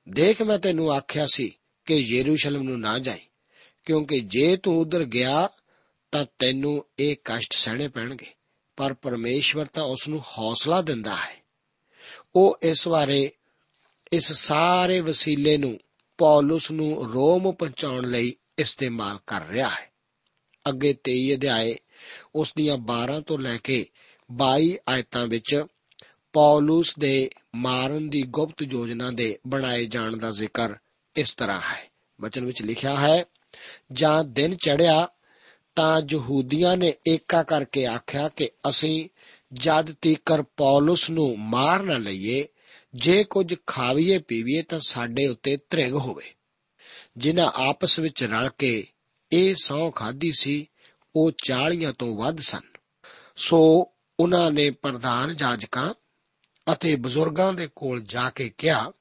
ਦੇਖ ਮੈਂ ਤੈਨੂੰ ਆਖਿਆ ਸੀ ਕਿ ਯਰੂਸ਼ਲਮ ਨੂੰ ਨਾ ਜਾਈ, ਕਿਉਂਕਿ ਜੇ ਤੂੰ ਉਧਰ ਗਿਆ ਤਾਂ ਤੈਨੂੰ ਇਹ ਕਸ਼ਟ ਸਹਿਣੇ ਪੈਣਗੇ, ਪਰ ਪਰਮੇਸ਼ਵਰ ਤਾਂ ਉਸ ਨੂੰ ਹੌਸਲਾ ਦਿੰਦਾ ਹੈ। ਉਹ ਇਸ ਬਾਰੇ, ਇਸ ਸਾਰੇ ਵਸੀਲੇ ਨੂੰ, ਪੌਲਸ ਨੂੰ ਰੋਮ ਪਹੁੰਚਾਉਣ ਲਈ ਇਸਤੇਮਾਲ ਕਰ ਰਿਹਾ ਹੈ। ਅੱਗੇ 23 ਅਧਿਆਏ, ਉਸ ਦੀਆਂ 12 ਤੋਂ ਲੈ ਕੇ 22 ਆਇਤਾਂ ਵਿੱਚ ਪੌਲਸ ਦੇ ਮਾਰਨ ਦੀ ਗੁਪਤ ਯੋਜਨਾ ਦੇ ਬਣਾਏ ਜਾਣ ਦਾ ਜ਼ਿਕਰ ਇਸ ਤਰ੍ਹਾਂ ਹੈ। ਵਚਨ ਵਿੱਚ ਲਿਖਿਆ ਹੈ, ਜਾਂ ਦਿਨ ਚੜਿਆ ਤਾਂ ਯਹੂਦੀਆਂ ਨੇ ਏਕਾ ਕਰਕੇ ਆਖਿਆ ਕਿ ਅਸੀਂ ਜਦ ਤੀਕਰ ਪੌਲਸ ਨੂੰ ਮਾਰ ਨਾ ਲਈਏ, ਜੇ ਕੁਝ ਖਾਵੀਏ ਪੀਵੀਏ ਤਾਂ ਸਾਡੇ ਉੱਤੇ ਤ੍ਰਿਗ ਹੋਵੇ। ਜਿਨ੍ਹਾਂ ਆਪਸ ਵਿੱਚ ਰਲ ਕੇ ਇਹ ਸੌ ਖਾਦੀ ਸੀ, ਉਹ 40 ਤੋਂ ਵੱਧ ਸਨ। ਸੋ ਉਹਨਾਂ ਨੇ ਪ੍ਰਧਾਨ ਜਾਜਕਾਂ ਅਤੇ ਬਜ਼ੁਰਗਾਂ ਦੇ ਕੋਲ ਜਾ ਕੇ ਕਿਹਾ,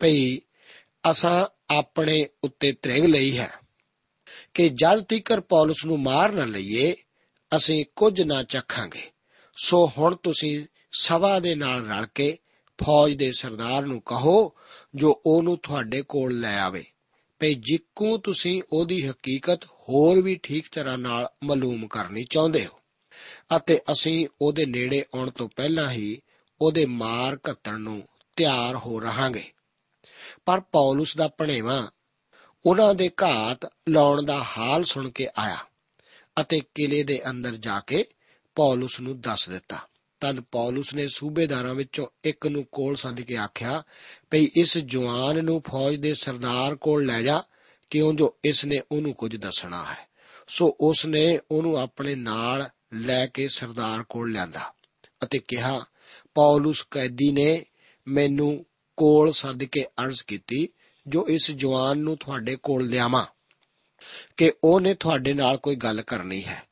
ਭਈ, ਅਸਾਂ ਆਪਣੇ ਉੱਤੇ ਤ੍ਰਿਗ ਲਈ ਹੈ ਕਿ ਜਦ ਤੀਕਰ ਪੌਲਸ ਨੂੰ ਮਾਰ ਨਾ ਲਈਏ, ਅਸੀਂ ਕੁਝ ਨਾ ਚੱਖਾਂਗੇ ਸੋ ਹੁਣ ਤੁਸੀਂ ਸਭਾ ਦੇ ਨਾਲ ਰਲ ਕੇ ਫੌਜ ਦੇ ਸਰਦਾਰ ਨੂੰ ਕਹੋ ਜੋ ਉਹਨੂੰ ਤੁਹਾਡੇ ਕੋਲ ਲੈ ਆਵੇ। ਭਈ, ਜਿੱਕੂ ਤੁਸੀਂ ਉਹਦੀ ਹਕੀਕਤ ਹੋਰ ਵੀ ਠੀਕ ਤਰ੍ਹਾਂ ਨਾਲ ਮਾਲੂਮ ਕਰਨੀ ਚਾਹੁੰਦੇ ਹੋ। ਅਤੇ ਅਸੀਂ ਉਹਦੇ ਨੇੜੇ ਆਉਣ ਤੋਂ ਪਹਿਲਾਂ ਹੀ ਉਹਦੇ ਮਾਰ ਘੱਤਣ ਨੂੰ ਤਿਆਰ ਹੋ ਰਹਾਂਗੇ। ਪਰ ਪੌਲਸ ਦਾ ਭਣੇਵਾ ਉਹਨਾਂ ਦੇ ਘਾਤ ਲਾਉਣ ਦਾ ਹਾਲ ਸੁਣ ਕੇ ਆਇਆ ਅਤੇ ਕਿਲੇ ਦੇ ਅੰਦਰ ਜਾ ਕੇ ਪੌਲਸ ਨੂੰ ਦੱਸ ਦਿੱਤਾ। ਤਦ ਪੌਲਸ ਨੇ ਸੂਬੇਦਾਰਾਂ ਵਿੱਚੋਂ ਇੱਕ ਨੂੰ ਕੋਲ ਸੱਦ ਕੇ ਆਖਿਆ, ਭਈ ਇਸ ਜਵਾਨ ਨੂੰ ਫੌਜ ਦੇ ਸਰਦਾਰ ਕੋਲ ਲੈ ਜਾ ਕਿਉਂ ਜੋ ਇਸ ਨੇ ਉਹਨੂੰ ਕੁਝ ਦੱਸਣਾ ਹੈ। ਸੋ ਉਸ ਨੇ ਉਹਨੂੰ ਆਪਣੇ ਨਾਲ ਲੈ ਕੇ ਸਰਦਾਰ ਕੋਲ ਲਿਆਂਦਾ ਅਤੇ ਕਿਹਾ, ਪੌਲਸ ਕੈਦੀ ਨੇ ਮੈਨੂੰ ਕੋਲ ਸੱਦ ਕੇ ਅਰਜ਼ ਕੀਤੀ, ਜੋ ਇਸ ਜਵਾਨ ਨੂੰ ਤੁਹਾਡੇ ਕੋਲ ਲਿਆਵਾਂ, ਕਿ ਉਹਨੇ ਤੁਹਾਡੇ ਨਾਲ ਕੋਈ ਗੱਲ ਕਰਨੀ ਹੈ।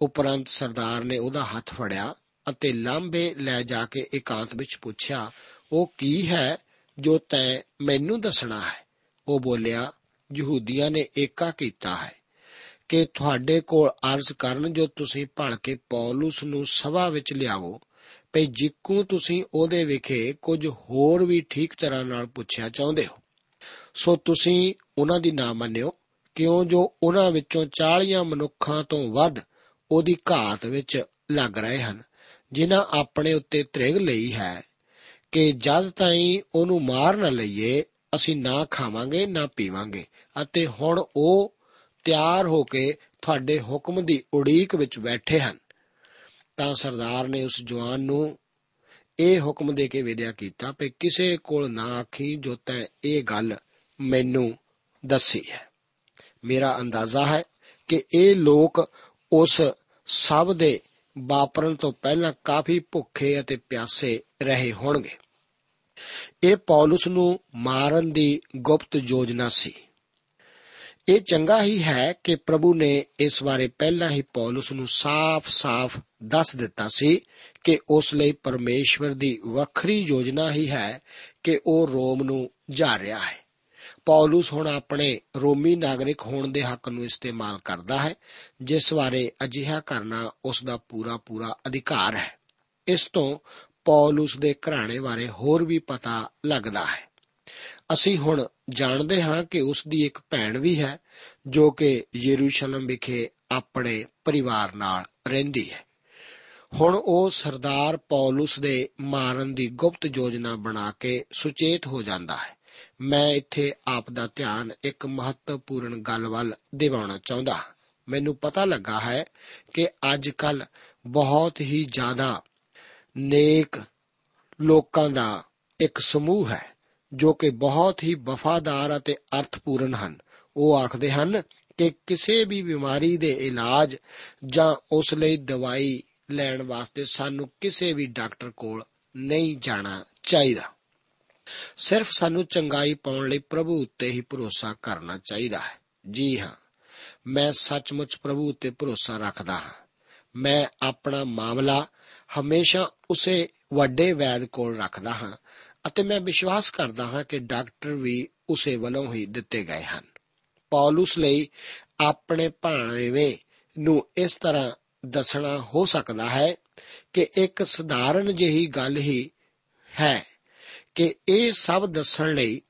ਉਪਰੰਤ ਸਰਦਾਰ ਨੇ ਉਹਦਾ ਹੱਥ ਫੜਿਆ ਅਤੇ ਲਾਂਬੇ ਲੈ ਜਾ ਕੇ ਇਕਾਂਤ ਵਿੱਚ ਪੁੱਛਿਆ, ਉਹ ਕੀ ਹੈ ਜੋ ਤੈਂ ਮੈਨੂੰ ਦੱਸਣਾ ਹੈ? ਉਹ ਬੋਲਿਆ, ਯਹੂਦੀਆਂ ਨੇ ਏਕਾ ਕੀਤਾ ਹੈ ਕਿ ਤੁਹਾਡੇ ਕੋਲ ਅਰਜ਼ ਕਰਨ ਜੋ ਤੁਸੀਂ ਭਲ ਕੇ ਪੌਲਸ ਨੂੰ ਸਭਾ ਵਿੱਚ ਲਿਆਵੋ। ਭਈ ਜਿੱਕੂ ਤੁਸੀਂ ਉਹਦੇ ਵਿਖੇ ਕੁਝ ਹੋਰ ਵੀ ਠੀਕ ਤਰ੍ਹਾਂ ਨਾਲ ਪੁੱਛਿਆ ਚਾਹੁੰਦੇ ਹੋ। ਸੋ ਤੁਸੀਂ ਉਹਨਾਂ ਦੀ ਨਾ ਮੰਨਿਓ, ਕਿਉਂ ਜੋ ਉਹਨਾਂ ਵਿੱਚੋਂ 40 ਮਨੁੱਖਾਂ ਤੋਂ ਵੱਧ ਉਹਦੀ ਘਾਤ ਵਿੱਚ ਲੱਗ ਰਹੇ ਹਨ, ਜਿਨ੍ਹਾਂ ਆਪਣੇ ਉੱਤੇ ਤ੍ਰਿਗ ਲਈ ਹੈ ਕਿ ਜਦ ਤਾਈਂ ਉਹਨੂੰ ਮਾਰ ਨਾ ਲਈਏ, ਅਸੀਂ ਨਾ ਖਾਵਾਂਗੇ, ਨਾ ਪੀਵਾਂਗੇ ਅਤੇ ਹੁਣ ਉਹ ਤਿਆਰ ਹੋ ਕੇ ਤੁਹਾਡੇ ਹੁਕਮ ਦੀ ਉਡੀਕ ਵਿੱਚ ਬੈਠੇ ਹਨ। ਤਾਂ ਸਰਦਾਰ ਨੇ ਉਸ ਜਵਾਨ ਨੂੰ ਇਹ ਹੁਕਮ ਦੇ ਕੇ ਵਿਦਿਆ ਕੀਤਾ ਕਿ ਕਿਸੇ ਕੋਲ ਨਾ ਆਖੀ, ਜੋ ਤੈਂ ਇਹ ਗੱਲ ਮੈਨੂੰ ਦੱਸੀ ਹੈ। ਮੇਰਾ ਅੰਦਾਜ਼ਾ ਹੈ ਕਿ ਇਹ ਲੋਕ ਉਸ ਸਭ ਦੇ ਵਾਪਰਨ ਤੋਂ ਪਹਿਲਾਂ ਕਾਫੀ ਭੁੱਖੇ ਅਤੇ ਪਿਆਸੇ ਰਹੇ ਹੋਣਗੇ। ਇਹ ਪੌਲਸ ਨੂੰ ਮਾਰਨ ਦੀ ਗੁਪਤ ਯੋਜਨਾ ਸੀ। ਇਹ ਚੰਗਾ ਹੀ ਹੈ ਕਿ ਪ੍ਰਭੂ ਨੇ ਇਸ ਬਾਰੇ ਪਹਿਲਾਂ ਹੀ ਪੌਲਸ ਨੂੰ ਸਾਫ਼-ਸਾਫ਼ ਦੱਸ ਦਿੱਤਾ ਸੀ ਕਿ ਉਸ ਲਈ ਪਰਮੇਸ਼ਵਰ ਦੀ ਵੱਖਰੀ ਯੋਜਨਾ ਹੀ ਹੈ ਕਿ ਉਹ ਰੋਮ ਨੂੰ ਜਾ ਰਿਹਾ ਹੈ। ਪੌਲਸ ਹੁਣ ਆਪਣੇ ਰੋਮੀ ਨਾਗਰਿਕ ਹੋਣ ਦੇ ਹੱਕ ਨੂੰ ਇਸਤੇਮਾਲ ਕਰਦਾ ਹੈ, ਜਿਸ ਬਾਰੇ ਅਜਿਹਾ ਕਰਨਾ ਉਸ ਦਾ ਪੂਰਾ ਪੂਰਾ ਅਧਿਕਾਰ ਹੈ। ਇਸ ਤੋਂ ਪੌਲਸ ਦੇ ਘਰਾਣੇ ਬਾਰੇ ਹੋਰ ਵੀ ਪਤਾ ਲੱਗਦਾ ਹੈ। ਅਸੀਂ ਹੁਣ ਜਾਣਦੇ ਹਾਂ ਕਿ ਉਸ ਦੀ ਇੱਕ ਭੈਣ ਵੀ ਹੈ, ਜੋ ਕਿ ਯਰੂਸ਼ਲਮ ਵਿਖੇ ਆਪਣੇ ਪਰਿਵਾਰ ਨਾਲ ਰਹਿੰਦੀ ਹੈ। ਹੁਣ ਉਹ ਸਰਦਾਰ ਪੌਲਸ ਦੇ ਮਾਰਨ ਦੀ ਗੁਪਤ ਯੋਜਨਾ ਬਣਾ ਕੇ ਸੁਚੇਤ ਹੋ ਜਾਂਦਾ ਹੈ। ਮੈਂ ਇੱਥੇ ਆਪ ਦਾ ਧਿਆਨ ਇੱਕ ਮਹੱਤਵਪੂਰਨ ਗੱਲ ਵੱਲ ਦਿਵਾਉਣਾ ਚਾਹੁੰਦਾ ਹਾਂ। ਮੈਨੂੰ ਪਤਾ ਲੱਗਾ ਹੈ ਕਿ ਅੱਜ ਕੱਲ ਬਹੁਤ ਹੀ ਜ਼ਿਆਦਾ ਨੇਕ ਲੋਕਾਂ ਦਾ ਇੱਕ ਸਮੂਹ ਹੈ। ਜੋ ਕਿ ਬਹੁਤ ਹੀ ਵਫਾਦਾਰ ਅਤੇ ਅਰਥਪੂਰਨ ਹਨ। ਉਹ ਆਖਦੇ ਹਨ ਕਿ ਕਿਸੇ ਵੀ ਬਿਮਾਰੀ ਦੇ ਇਲਾਜ ਜਾਂ ਉਸ ਲਈ ਦਵਾਈ ਲੈਣ ਵਾਸਤੇ ਸਾਨੂੰ ਕਿਸੇ ਵੀ ਡਾਕਟਰ ਕੋਲ ਨਹੀਂ ਜਾਣਾ ਚਾਹੀਦਾ। ਸਿਰਫ ਸਾਨੂੰ ਚੰਗਾਈ ਪਾਉਣ ਲਈ ਪ੍ਰਭੂ ਉੱਤੇ ਹੀ ਭਰੋਸਾ ਕਰਨਾ ਚਾਹੀਦਾ ਹੈ। ਜੀ ਹਾਂ, ਮੈਂ ਸੱਚਮੁੱਚ ਪ੍ਰਭੂ ਉੱਤੇ ਭਰੋਸਾ ਰੱਖਦਾ ਹਾਂ। ਮੈਂ ਆਪਣਾ ਮਾਮਲਾ ਹਮੇਸ਼ਾ ਉਸੇ ਵੱਡੇ ਵੈਦ ਕੋਲ ਰੱਖਦਾ ਹਾਂ ਅਤੇ ਮੈਂ ਵਿਸ਼ਵਾਸ ਕਰਦਾ ਹਾਂ ਕਿ ਡਾਕਟਰ ਵੀ ਉਸੇ ਵੱਲੋਂ ਹੀ ਦਿੱਤੇ ਗਏ ਹਨ। ਪੌਲਸ ਲਈ ਆਪਣੇ ਭਾਣਵੇਂ ਨੂੰ ਇਸ ਤਰ੍ਹਾਂ ਦੱਸਣਾ ਹੋ ਸਕਦਾ ਹੈ ਕਿ ਇੱਕ ਸਧਾਰਨ ਜਿਹੀ ਗੱਲ ਹੀ ਹੈ ਕਿ ਇਹ ਸਭ ਦੱਸਣ ਲਈ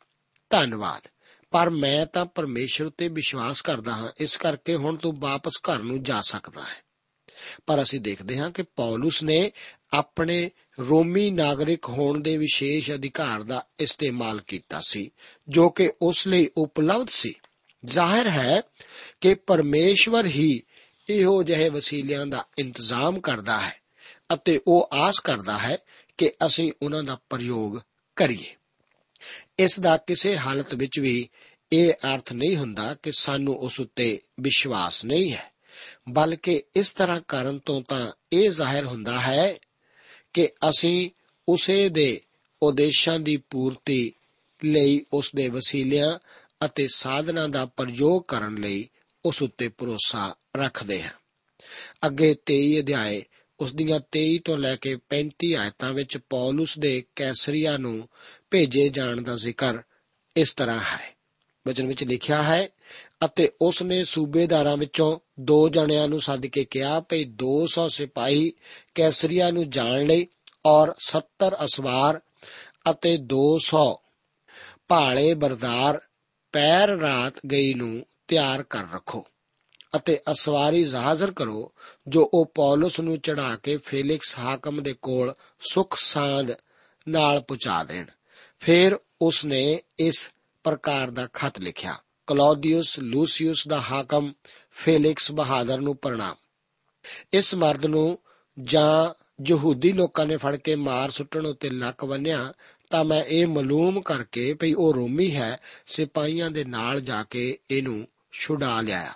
ਧੰਨਵਾਦ। ਪਰ ਮੈਂ ਤਾਂ ਪਰਮੇਸ਼ਰ ਉਤੇ ਵਿਸ਼ਵਾਸ ਕਰਦਾ ਹਾਂ, ਇਸ ਕਰਕੇ ਹੁਣ ਤੂੰ ਵਾਪਸ ਘਰ ਨੂੰ ਜਾ ਸਕਦਾ ਹੈ। ਪਰ ਅਸੀਂ ਦੇਖਦੇ ਹਾਂ ਕਿ ਪੌਲਸ ਨੇ ਆਪਣੇ ਰੋਮੀ ਨਾਗਰਿਕ ਹੋਣ ਦੇ ਵਿਸ਼ੇਸ਼ ਅਧਿਕਾਰ ਦਾ ਇਸਤੇਮਾਲ ਕੀਤਾ ਸੀ, ਜੋ ਕਿ ਉਸ ਲਈ ਉਪਲਬਧ ਸੀ। ਜ਼ਾਹਿਰ ਹੈ ਕਿ ਪਰਮੇਸ਼ਵਰ ਹੀ ਇਹੋ ਜਿਹੇ ਵਸੀਲਿਆਂ ਦਾ ਇੰਤਜ਼ਾਮ ਕਰਦਾ ਹੈ ਅਤੇ ਉਹ ਆਸ ਕਰਦਾ ਹੈ ਕਿ ਅਸੀਂ ਉਹਨਾਂ ਦਾ ਪ੍ਰਯੋਗ ਕਰੀਏ। ਇਸ ਦਾ ਕਿਸੇ ਹਾਲਤ ਵਿੱਚ ਵੀ ਇਹ ਅਰਥ ਨਹੀਂ ਹੁੰਦਾ ਕਿ ਸਾਨੂੰ ਉਸ ਉੱਤੇ ਵਿਸ਼ਵਾਸ ਨਹੀਂ ਹੈ। ਬਲਕਿ ਇਸ ਤਰ੍ਹਾਂ ਕਰਨ ਤੋਂ ਤਾਂ ਇਹ ਜ਼ਾਹਿਰ ਹੁੰਦਾ ਹੈ ਕਿ ਅਸੀਂ ਉਸੇ ਦੇ ਉਦੇਸ਼ਾਂ ਦੀ ਪੂਰਤੀ ਲਈ ਉਸ ਦੇ ਵਸੀਲਿਆਂ ਅਤੇ ਸਾਧਨਾਂ ਦਾ ਪ੍ਰਯੋਗ ਕਰਨ ਲਈ ਉਸ ਉੱਤੇ ਭਰੋਸਾ ਰੱਖਦੇ ਹਾਂ। ਅੱਗੇ 23 ਅਧਿਆਏ, ਉਸ ਦੀਆਂ 23 ਤੋਂ ਲੈ ਕੇ 35 ਆਇਤਾਂ ਵਿੱਚ ਪੌਲਸ ਦੇ ਕੈਸਰੀਆ ਨੂੰ ਭੇਜੇ ਜਾਣ ਦਾ ਜ਼ਿਕਰ ਇਸ ਤਰ੍ਹਾਂ ਹੈ। ਵਚਨ ਵਿੱਚ ਲਿਖਿਆ ਹੈ ਅਤੇ ਉਸ ਨੇ ਸੂਬੇਦਾਰਾਂ ਵਿੱਚੋਂ ਦੋ ਜਣਿਆਂ ਨੂੰ ਸੱਦ ਕੇ ਕਿਹਾ, ਭਈ 200 ਸਿਪਾਹੀ ਕੈਸਰੀਆ ਨੂੰ ਜਾਣ ਲਈ ਔਰ 70 ਅਸਵਾਰ ਅਤੇ 200 ਭਾਲੇ ਬਰਦਾਰ ਪੈਰ ਰਾਤ ਗਈ ਨੂੰ ਤਿਆਰ ਕਰ ਰੱਖੋ ਅਤੇ ਅਸਵਾਰੀ ਜ਼ਾਜ਼ਰ ਕਰੋ, ਜੋ ਉਹ ਪੌਲਸ ਨੂੰ ਚੜਾ ਕੇ ਫੇਲਿਕਸ ਹਾਕਮ ਦੇ ਕੋਲ ਸੁਖ ਸਾਂਦ ਨਾਲ ਪਹੁੰਚਾ ਦੇਣ। ਫਿਰ ਉਸ ਨੇ ਇਸ ਪ੍ਰਕਾਰ ਦਾ ਖਤ ਲਿਖਿਆ। ਕਲੌਡੀਅਸ ਲੂਸੀਅਸ ਦਾ ਹਾਕਮ ਫੇਲਿਕਸ ਬਹਾਦਰ ਨੂੰ ਪ੍ਰਣਾਮ। ਇਸ ਮਰਦ ਨੂੰ ਜਾਂ ਯਹੂਦੀ ਲੋਕਾਂ ਨੇ ਫੜ ਕੇ ਮਾਰ ਸੁੱਟਣ ਉੱਤੇ ਲੱਕ ਬੰਨਿਆ, ਤਾਂ ਮੈਂ ਇਹ ਮਾਲੂਮ ਕਰਕੇ ਭਈ ਉਹ ਰੋਮੀ ਹੈ, ਸਿਪਾਹੀਆਂ ਦੇ ਨਾਲ ਜਾ ਕੇ ਇਹਨੂੰ ਛੁਡਾ ਲਿਆ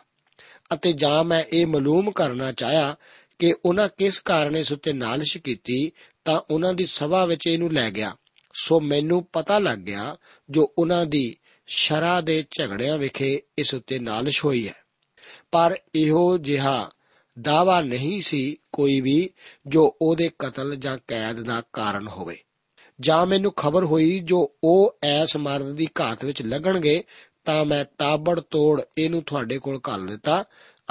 ਅਤੇ ਜਾਂ ਮੈਂ ਇਹ ਮਾਲੂਮ ਕਰਨਾ ਚਾਹਿਆ ਕਿ ਉਹਨਾਂ ਕਿਸ ਕਾਰਨ ਇਸ ਉੱਤੇ ਨਾਲਿਸ਼ ਕੀਤੀ, ਤਾਂ ਉਹਨਾਂ ਦੀ ਸਭਾ ਵਿੱਚ ਇਹਨੂੰ ਲੈ ਗਿਆ। ਸੋ ਮੈਨੂੰ ਪਤਾ ਲੱਗ ਗਿਆ ਜੋ ਉਹਨਾਂ ਦੀ ਸ਼ਰਾ ਦੇ ਝਗੜਿਆਂ ਵਿਖੇ ਇਸ ਉੱਤੇ ਨਾਲਿਸ਼ ਹੋਈ ਹੈ। ਪਰ ਇਹੋ ਜਿਹਾ ਦਾਵਾ ਨਹੀਂ ਸੀ ਕੋਈ ਵੀ ਜੋ ਉਹਦੇ ਕਤਲ ਜਾਂ ਕੈਦ ਦਾ ਕਾਰਨ ਹੋਵੇ। ਜਾਂ ਮੈਨੂੰ ਖਬਰ ਹੋਈ ਜੋ ਉਹ ਐਸ ਮਰਦ ਦੀ ਘਾਤ ਵਿੱਚ ਲੱਗਣਗੇ, ਤਾਂ ਮੈਂ ਤਾਬੜ ਤੋੜ ਇਹਨੂੰ ਤੁਹਾਡੇ ਕੋਲ ਘੱਲ ਦਿੱਤਾ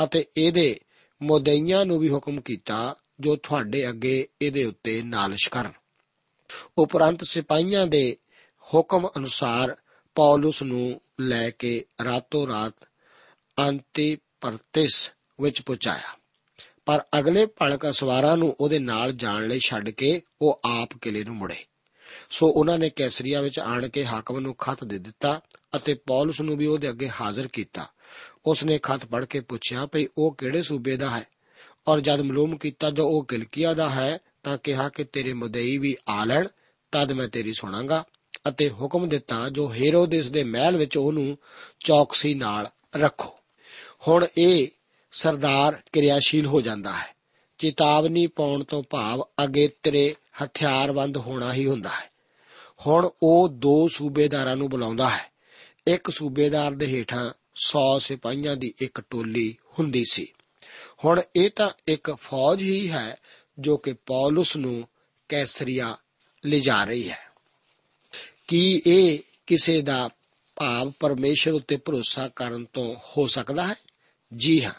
ਅਤੇ ਇਹਦੇ ਮੁਦਈਆਂ ਨੂੰ ਵੀ ਹੁਕਮ ਕੀਤਾ ਜੋ ਤੁਹਾਡੇ ਅੱਗੇ ਇਹਦੇ ਉੱਤੇ ਨਾਲਿਸ਼ ਕਰਨ। ਉਪਰੰਤ ਸਿਪਾਹੀਆਂ ਦੇ ਹੁਕਮ ਅਨੁਸਾਰ ਪੌਲਸ ਨੂੰ ਲੈ ਕੇ ਰਾਤੋਂ ਰਾਤ ਅੰਤੀ ਪਰਤਿਸ ਵਿੱਚ ਪਹੁੰਚਾਇਆ। ਪਰ ਅਗਲੇ ਭਲਕ ਅਸਵਾਰਾਂ ਨੂੰ ਉਹਦੇ ਨਾਲ ਜਾਣ ਲਈ ਛੱਡ ਕੇ ਉਹ ਆਪ ਕਿਲੇ ਨੂੰ ਮੁੜੇ। ਸੋ ਉਹਨਾਂ ਨੇ ਕੈਸਰੀਆ ਵਿੱਚ ਆਣ ਕੇ ਹਾਕਮ ਨੂੰ ਖਤ ਦੇ ਦਿੱਤਾ ਅਤੇ ਪੌਲਸ ਨੂੰ ਵੀ ਉਹਦੇ ਅੱਗੇ ਹਾਜ਼ਰ ਕੀਤਾ। ਉਸ ਨੇ ਖਤ ਪੜ੍ਹ ਕੇ ਪੁੱਛਿਆ, ਭਈ ਉਹ ਕਿਹੜੇ ਸੂਬੇ ਦਾ ਹੈ? ਔਰ ਜਦ ਮਾਲੂਮ ਕੀਤਾ, ਜੋ ਉਹ ਕਿਲਕੀਆ ਦਾ ਹੈ, ਤਾਂ ਕਿਹਾ ਕਿ ਤੇਰੇ ਮੁਦਈ ਵੀ ਆ ਲੈਣ, ਤਦ ਮੈਂ ਤੇਰੀ ਸੁਣਾਂਗਾ। ਅਤੇ ਹੁਕਮ ਦਿੱਤਾ ਜੋ ਹੇਰੋਦਿਸ ਦੇ ਮਹਿਲ ਵਿੱਚ ਉਹਨੂੰ ਚੌਕਸੀ ਨਾਲ ਰੱਖੋ। ਹੁਣ ਇਹ ਸਰਦਾਰ ਕਿਰਿਆਸ਼ੀਲ ਹੋ ਜਾਂਦਾ ਹੈ। ਚੇਤਾਵਨੀ ਪਾਉਣ ਤੋਂ ਭਾਵ ਅਗੇਤਰੇ ਹਥਿਆਰਬੰਦ ਹੋਣਾ ਹੀ ਹੁੰਦਾ ਹੈ। ਹੁਣ ਉਹ ਦੋ ਸੂਬੇਦਾਰਾਂ ਨੂੰ ਬੁਲਾਉਂਦਾ ਹੈ। ਇੱਕ ਸੂਬੇਦਾਰ ਦੇ ਹੇਠਾਂ 100 ਸਿਪਾਹੀਆਂ ਦੀ ਇੱਕ ਟੋਲੀ ਹੁੰਦੀ ਸੀ। ਹੁਣ ਇਹ ਤਾਂ ਇੱਕ ਫੌਜ ਹੀ ਹੈ ਜੋ ਕਿ ਪੌਲਸ ਨੂੰ ਕੈਸਰੀਆ ਲਿਜਾ ਰਹੀ ਹੈ। ਕੀ ਇਹ ਕਿਸੇ ਦਾ ਭਾਵ ਪਰਮੇਸ਼ਰ ਉੱਤੇ ਭਰੋਸਾ ਕਰਨ ਤੋਂ ਹੋ ਸਕਦਾ ਹੈ? ਜੀ ਹਾਂ।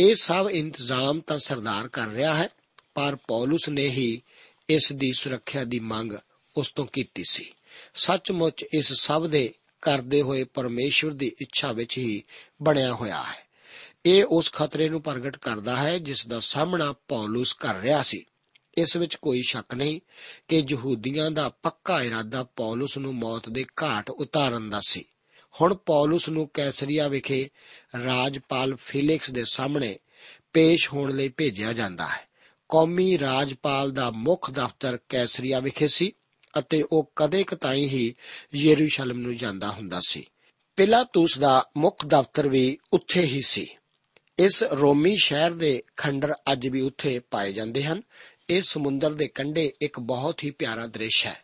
ਇਹ ਸਭ ਇੰਤਜ਼ਾਮ ਤਾਂ ਸਰਦਾਰ ਕਰ ਰਿਹਾ ਹੈ, ਪਰ ਪੌਲਸ ਨੇ ਹੀ ਇਸ ਦੀ ਸੁਰੱਖਿਆ ਦੀ ਮੰਗ ਉਸ ਤੋਂ ਕੀਤੀ ਸੀ। ਸੱਚਮੁੱਚ ਇਸ ਸਭ ਦੇ ਕਰਦੇ ਹੋਏ ਪਰਮੇਸ਼ਵਰ ਦੀ ਇੱਛਾ ਵਿੱਚ ਹੀ ਬਣਿਆ ਹੋਇਆ ਹੈ। ਇਹ ਉਸ ਖਤਰੇ ਨੂੰ ਪ੍ਰਗਟ ਕਰਦਾ ਹੈ ਜਿਸ ਦਾ ਸਾਹਮਣਾ ਪੌਲਸ ਕਰ ਰਿਹਾ ਸੀ। ਇਸ ਵਿੱਚ ਕੋਈ ਸ਼ੱਕ ਨਹੀਂ ਕਿ ਯਹੂਦੀਆਂ ਦਾ ਪੱਕਾ ਇਰਾਦਾ ਪੌਲਸ ਨੂੰ ਮੌਤ ਦੇ ਘਾਟ ਉਤਾਰਨ ਦਾ ਸੀ। ਹੁਣ ਪੌਲਸ ਨੂੰ ਕੈਸਰੀਆ ਵਿਖੇ ਰਾਜਪਾਲ ਫਿਲਿਕਸ ਦੇ ਸਾਹਮਣੇ ਪੇਸ਼ ਹੋਣ ਲਈ ਭੇਜਿਆ ਜਾਂਦਾ ਹੈ। ਕੌਮੀ ਰਾਜਪਾਲ ਦਾ ਮੁੱਖ ਦਫ਼ਤਰ ਕੈਸਰੀਆ ਵਿਖੇ ਸੀ ਅਤੇ ਉਹ ਕਦੇ ਕਤਾਈ ਹੀ ਯਰੂਸ਼ਲਮ ਨੂੰ ਜਾਂਦਾ ਹੁੰਦਾ ਸੀ। ਪਿਲਾਤੂਸ ਦਾ ਮੁੱਖ ਦਫ਼ਤਰ ਵੀ ਉੱਥੇ ਹੀ ਸੀ। ਇਸ ਰੋਮੀ ਸ਼ਹਿਰ ਦੇ ਖੰਡਰ ਅੱਜ ਵੀ ਉੱਥੇ ਪਾਏ ਜਾਂਦੇ ਹਨ। ਇਹ ਸਮੁੰਦਰ ਦੇ ਕੰਢੇ ਇੱਕ ਬਹੁਤ ਹੀ ਪਿਆਰਾ ਦ੍ਰਿਸ਼ ਹੈ।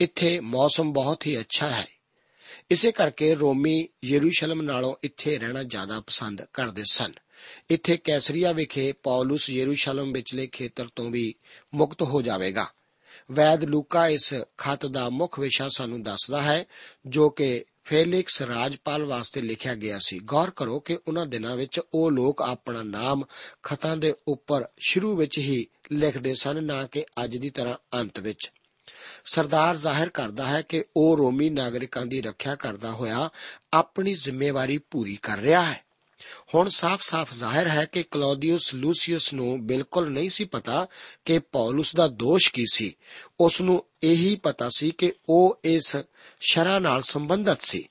ਇੱਥੇ ਮੌਸਮ ਬਹੁਤ ਹੀ ਅੱਛਾ ਹੈ। ਇਸੇ ਕਰਕੇ ਰੋਮੀ ਯਰੂਸ਼ਲਮ ਨਾਲੋਂ ਇੱਥੇ ਰਹਿਣਾ ਜ਼ਿਆਦਾ ਪਸੰਦ ਕਰਦੇ ਸਨ। ਇੱਥੇ ਕੈਸਰੀਆ ਵਿਖੇ ਪੌਲਸ ਯਰੂਸ਼ਲਮ ਵਿਚਲੇ ਖੇਤਰ ਤੋਂ ਵੀ ਮੁਕਤ ਹੋ ਜਾਵੇਗਾ। ਵੈਦ ਲੂਕਾ ਇਸ ਖਤ ਦਾ ਮੁੱਖ ਵਿਸ਼ਾ ਸਾਨੂੰ ਦੱਸਦਾ ਹੈ, ਜੋ ਕਿ ਫੇਲਿਕਸ ਰਾਜਪਾਲ ਵਾਸਤੇ ਲਿਖਿਆ ਗਿਆ ਸੀ। ਗੌਰ ਕਰੋ ਕਿ ਉਹਨਾਂ ਦਿਨਾਂ ਵਿੱਚ ਉਹ ਲੋਕ ਆਪਣਾ ਨਾਮ ਖਤਾਂ ਦੇ ਉੱਪਰ ਸ਼ੁਰੂ ਵਿੱਚ ਹੀ ਲਿਖਦੇ ਸਨ, ਨਾ ਕਿ ਅੱਜ ਦੀ ਤਰ੍ਹਾਂ ਅੰਤ ਵਿੱਚ। ਸਰਦਾਰ ਜ਼ਾਹਿਰ ਕਰਦਾ ਹੈ ਕਿ ਉਹ ਰੋਮੀ ਨਾਗਰਿਕਾਂ ਦੀ ਰੱਖਿਆ ਕਰਦਾ ਹੋਇਆ ਆਪਣੀ ਜ਼ਿੰਮੇਵਾਰੀ ਪੂਰੀ ਕਰ ਰਿਹਾ ਹੈ। ਹੁਣ ਸਾਫ਼-ਸਾਫ਼ ਜ਼ਾਹਿਰ ਹੈ ਕਿ ਕਲੌਡੀਅਸ ਲੂਸੀਅਸ ਨੂੰ ਬਿਲਕੁਲ ਨਹੀਂ ਸੀ ਪਤਾ ਕਿ ਪੌਲਸ ਦਾ ਦੋਸ਼ ਕੀ ਸੀ। ਉਸ ਨੂੰ ਇਹੀ ਪਤਾ ਸੀ ਕਿ ਉਹ ਇਸ ਸ਼ਰਾ ਨਾਲ ਸੰਬੰਧਿਤ ਸੀ।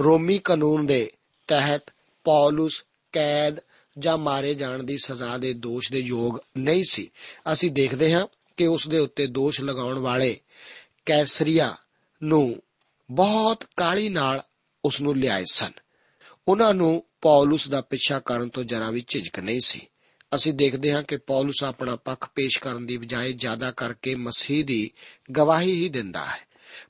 ਰੋਮੀ ਕਾਨੂੰਨ ਦੇ ਤਹਿਤ ਪੌਲਸ ਕੈਦ ਜਾਂ ਮਾਰੇ ਜਾਣ ਦੀ ਸਜ਼ਾ ਦੇ ਦੋਸ਼ ਦੇ ਯੋਗ ਨਹੀਂ ਸੀ। ਅਸੀਂ ਦੇਖਦੇ ਹਾਂ ਕਿ ਉਸ ਦੇ ਉੱਤੇ ਦੋਸ਼ ਲਗਾਉਣ ਵਾਲੇ ਕੈਸਰੀਆ ਨੂੰ ਬਹੁਤ ਕਾਲੀ ਨਾਲ ਉਸ ਨੂੰ ਲਿਆਏ ਸਨ। ਉਹਨਾਂ ਨੂੰ ਪੌਲਸ ਦਾ ਪਿੱਛਾ ਕਰਨ ਤੋਂ ਜਰਾ ਵੀ ਝਿਜਕ ਨਹੀਂ ਸੀ। ਅਸੀਂ ਦੇਖਦੇ ਹਾਂ ਕਿ ਪੌਲਸ ਆਪਣਾ ਪੱਖ ਪੇਸ਼ ਕਰਨ ਦੀ ਬਜਾਏ ਜ਼ਿਆਦਾ ਕਰਕੇ ਮਸੀਹ ਦੀ ਗਵਾਹੀ ਹੀ ਦਿੰਦਾ ਹੈ।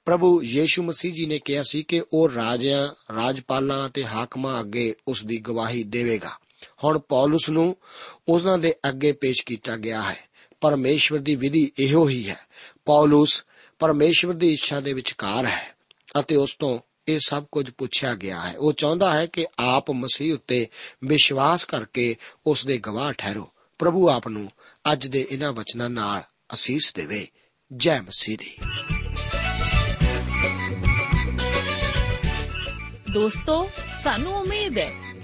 ਪ੍ਰਭੂ ਯੀਸ਼ੂ ਮਸੀਹ ਜੀ ਨੇ ਕਿਹਾ ਸੀ ਕਿ ਉਹ ਰਾਜਿਆਂ, ਰਾਜਪਾਲਾਂ ਅਤੇ ਹਾਕਮਾਂ ਅੱਗੇ ਉਸ ਦੀ ਗਵਾਹੀ ਦੇਵੇਗਾ। ਹੁਣ ਪੌਲਸ ਨੂੰ ਉਹਨਾਂ ਦੇ ਅੱਗੇ ਪੇਸ਼ ਕੀਤਾ ਗਿਆ ਹੈ। ਪਰਮੇਸ਼ਵਰ ਦੀ ਵਿਧੀ ਇਹੋ ਹੀ ਹੈ। ਪੌਲਸ ਪਰਮੇਸ਼ਵਰ ਦੀ ਇੱਛਾ ਦੇ ਵਿਚਕਾਰ ਹੈ ਅਤੇ ਉਸ ਤੋਂ ਇਹ ਸਭ ਕੁਝ ਪੁੱਛਿਆ ਗਿਆ ਹੈ। ਉਹ ਚਾਹੁੰਦਾ ਹੈ ਕਿ ਆਪ ਮਸੀਹ ਉੱਤੇ ਵਿਸ਼ਵਾਸ ਕਰਕੇ ਉਸ ਦੇ ਗਵਾਹ ਠਹਿਰੋ। ਪ੍ਰਭੂ ਆਪ ਨੂੰ ਅੱਜ ਦੇ ਇਹਨਾਂ ਵਚਨਾਂ ਨਾਲ ਅਸੀਸ ਦੇਵੇ। ਜੈ ਮਸੀਹ ਦੀ। ਦੋਸਤੋ, ਸਾਨੂੰ ਉਮੀਦ ਹੈ